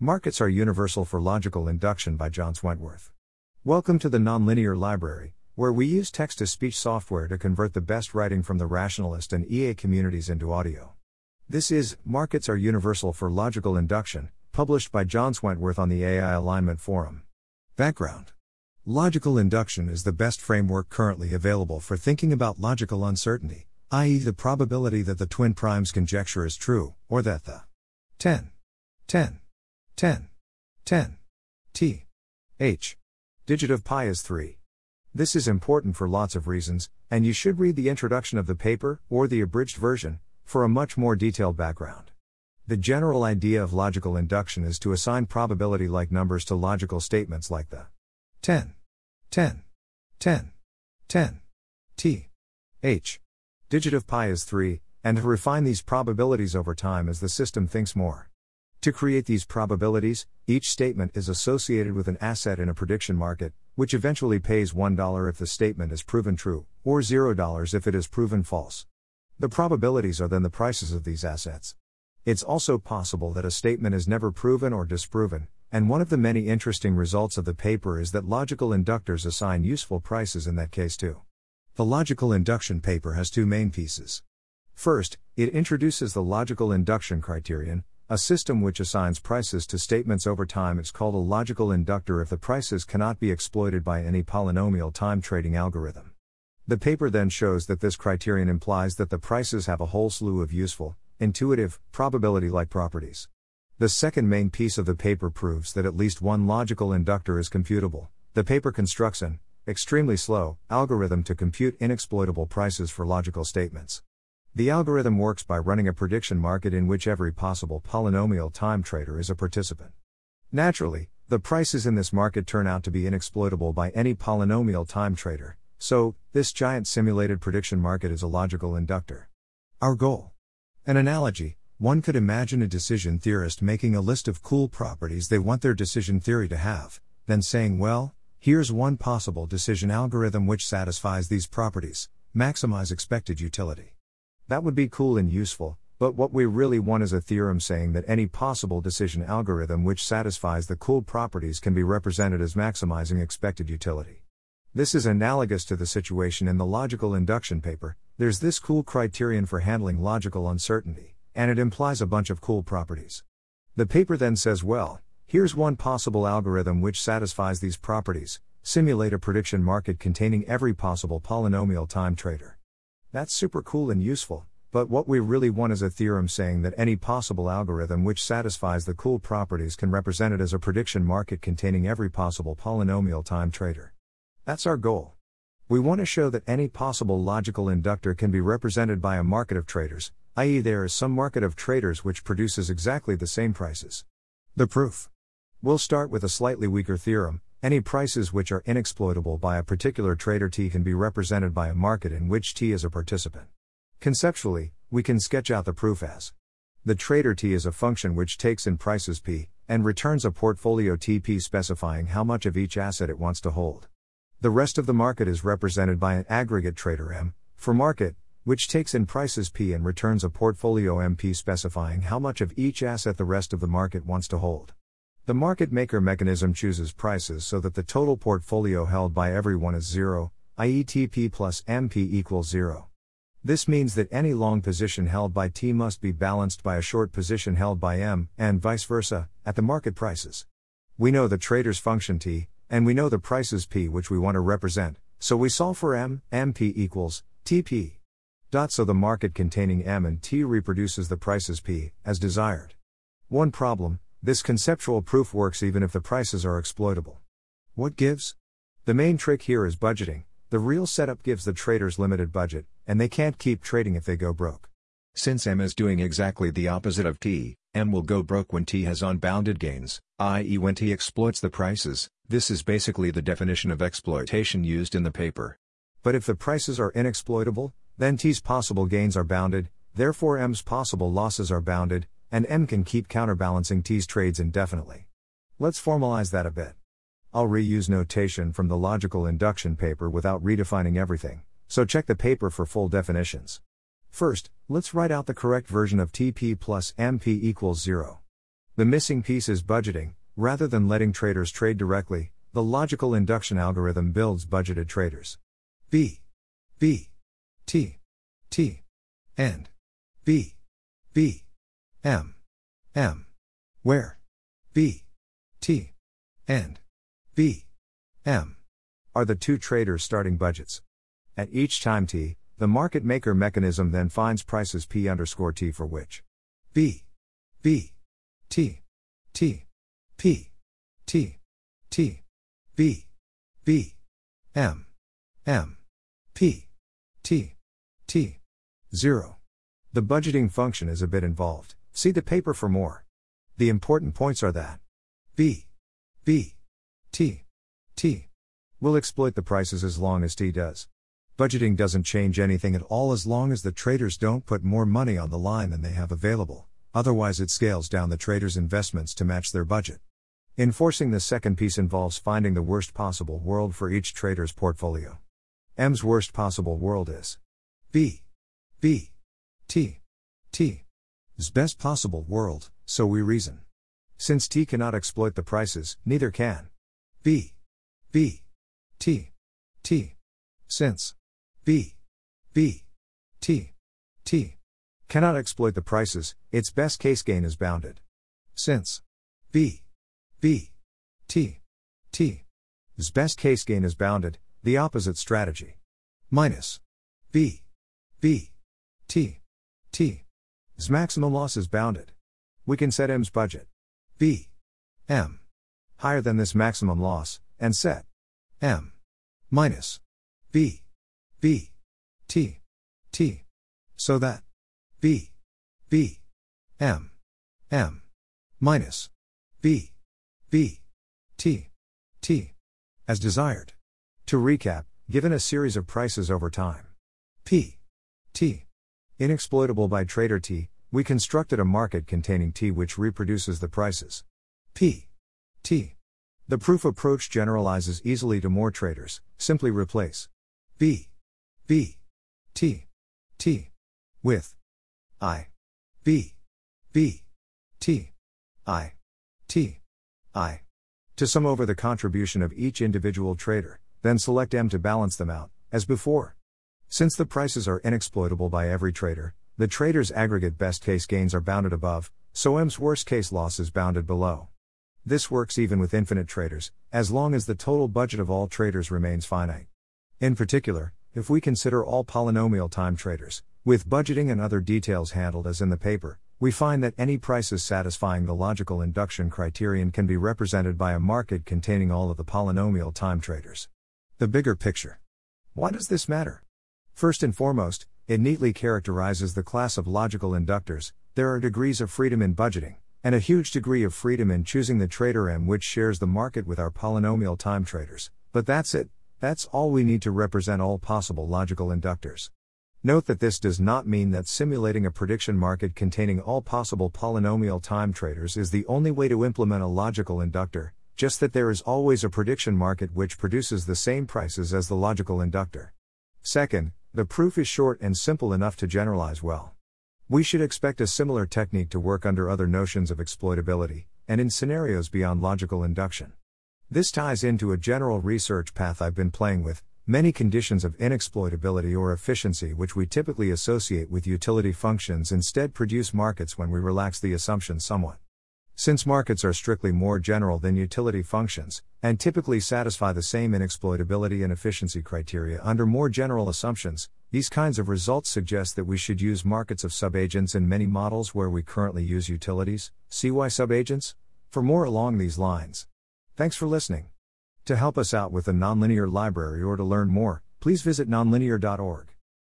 Markets are universal for logical induction by John Wentworth. Welcome to the Nonlinear Library, where we use text to speech software to convert the best writing from the rationalist and EA communities into audio. This is Markets are Universal for Logical Induction, published by John Wentworth on the AI Alignment Forum. Background Logical induction is the best framework currently available for thinking about logical uncertainty, i.e., the probability that the twin primes conjecture is true, or that the 10, 10, 10, 10, t, h. Digit of pi is 3. This is important for lots of reasons, and you should read the introduction of the paper, or the abridged version, for a much more detailed background. The general idea of logical induction is to assign probability like numbers to logical statements like the 10, 10, 10, 10, t, h. Digit of pi is 3, and to refine these probabilities over time as the system thinks more. To create these probabilities, each statement is associated with an asset in a prediction market, which eventually pays $1 if the statement is proven true, or $0 if it is proven false. The probabilities are then the prices of these assets. It's also possible that a statement is never proven or disproven, and one of the many interesting results of the paper is that logical inductors assign useful prices in that case too. The logical induction paper has two main pieces. First, it introduces the logical induction criterion, a system which assigns prices to statements over time is called a logical inductor if the prices cannot be exploited by any polynomial time trading algorithm. The paper then shows that this criterion implies that the prices have a whole slew of useful, intuitive, probability like properties. The second main piece of the paper proves that at least one logical inductor is computable. The paper constructs an extremely slow algorithm to compute inexploitable prices for logical statements. The algorithm works by running a prediction market in which every possible polynomial time trader is a participant. Naturally, the prices in this market turn out to be inexploitable by any polynomial time trader, so, this giant simulated prediction market is a logical inductor. Our goal. An analogy one could imagine a decision theorist making a list of cool properties they want their decision theory to have, then saying, well, here's one possible decision algorithm which satisfies these properties maximize expected utility. That would be cool and useful, but what we really want is a theorem saying that any possible decision algorithm which satisfies the cool properties can be represented as maximizing expected utility. This is analogous to the situation in the logical induction paper. There's this cool criterion for handling logical uncertainty, and it implies a bunch of cool properties. The paper then says, well, here's one possible algorithm which satisfies these properties simulate a prediction market containing every possible polynomial time trader. That's super cool and useful, but what we really want is a theorem saying that any possible algorithm which satisfies the cool properties can represent it as a prediction market containing every possible polynomial time trader. That's our goal. We want to show that any possible logical inductor can be represented by a market of traders, i.e., there is some market of traders which produces exactly the same prices. The proof. We'll start with a slightly weaker theorem, any prices which are inexploitable by a particular trader T can be represented by a market in which T is a participant. Conceptually, we can sketch out the proof as the trader T is a function which takes in prices P and returns a portfolio TP specifying how much of each asset it wants to hold. The rest of the market is represented by an aggregate trader M for market, which takes in prices P and returns a portfolio MP specifying how much of each asset the rest of the market wants to hold. The market maker mechanism chooses prices so that the total portfolio held by everyone is zero, i.e., TP plus MP equals zero. This means that any long position held by T must be balanced by a short position held by M, and vice versa, at the market prices. We know the trader's function T, and we know the prices P which we want to represent, so we solve for M, MP equals TP. Dot so the market containing M and T reproduces the prices P, as desired. One problem this conceptual proof works even if the prices are exploitable. What gives? The main trick here is budgeting. The real setup gives the traders limited budget, and they can't keep trading if they go broke. Since M is doing exactly the opposite of T, M will go broke when T has unbounded gains, i.e., when T exploits the prices. This is basically the definition of exploitation used in the paper. But if the prices are inexploitable, then T's possible gains are bounded, therefore M's possible losses are bounded, and M can keep counterbalancing T's trades indefinitely. Let's formalize that a bit. I'll reuse notation from the logical induction paper without redefining everything, so check the paper for full definitions. First, let's write out the correct version of TP plus MP equals 0. The missing piece is budgeting, rather than letting traders trade directly, the logical induction algorithm builds budgeted traders. B. B. T. T. And. B. B. M. M. Where? B. T. And. B. M. Are the two traders starting budgets. At each time T, the market maker mechanism then finds prices P underscore T for which B. B. T. T. P. T. T. B. B. M. M. P. T. T. 0. The budgeting function is a bit involved, see the paper for more. The important points are that B. B. T. T. will exploit the prices as long as T does. Budgeting doesn't change anything at all as long as the traders don't put more money on the line than they have available, otherwise, it scales down the traders' investments to match their budget. Enforcing the second piece involves finding the worst possible world for each trader's portfolio. M's worst possible world is B. B. T. T. Is best possible world, so we reason. Since T cannot exploit the prices, neither can B. B. T. T. Since B. B. T. T. Cannot exploit the prices, its best case gain is bounded. Since B. B. T. T. Its best case gain is bounded, the opposite strategy. Minus B. B. T. T. Its maximum loss is bounded. We can set M's budget. B. M. Higher than this maximum loss, and set M. Minus B. B. T. T. So that B. B. M. M. Minus B. B. T. T. As desired. To recap, given a series of prices over time. P. T. Inexploitable by trader T, we constructed a market containing T which reproduces the prices. P. T. The proof approach generalizes easily to more traders, simply replace B. B. T. T. with I. B. B. T. I. T. I. To sum over the contribution of each individual trader, then select M to balance them out, as before. Since the prices are inexploitable by every trader, the trader's aggregate best case gains are bounded above, so M's worst case loss is bounded below. This works even with infinite traders, as long as the total budget of all traders remains finite. In particular, if we consider all polynomial time traders, with budgeting and other details handled as in the paper, we find that any prices satisfying the logical induction criterion can be represented by a market containing all of the polynomial time traders. The bigger picture. Why does this matter? First and foremost, it neatly characterizes the class of logical inductors. There are degrees of freedom in budgeting, and a huge degree of freedom in choosing the trader M which shares the market with our polynomial time traders. But that's it, that's all we need to represent all possible logical inductors. Note that this does not mean that simulating a prediction market containing all possible polynomial time traders is the only way to implement a logical inductor, just that there is always a prediction market which produces the same prices as the logical inductor. Second, the proof is short and simple enough to generalize well. We should expect a similar technique to work under other notions of exploitability, and in scenarios beyond logical induction. This ties into a general research path I've been playing with, Many conditions of inexploitability or efficiency which we typically associate with utility functions instead produce markets when we relax the assumption somewhat. Since markets are strictly more general than utility functions, and typically satisfy the same inexploitability and efficiency criteria under more general assumptions, these kinds of results suggest that we should use markets of subagents in many models where we currently use utilities, see Why subagents, for more along these lines. Thanks for listening. To help us out with the nonlinear library or to learn more, please visit nonlinear.org.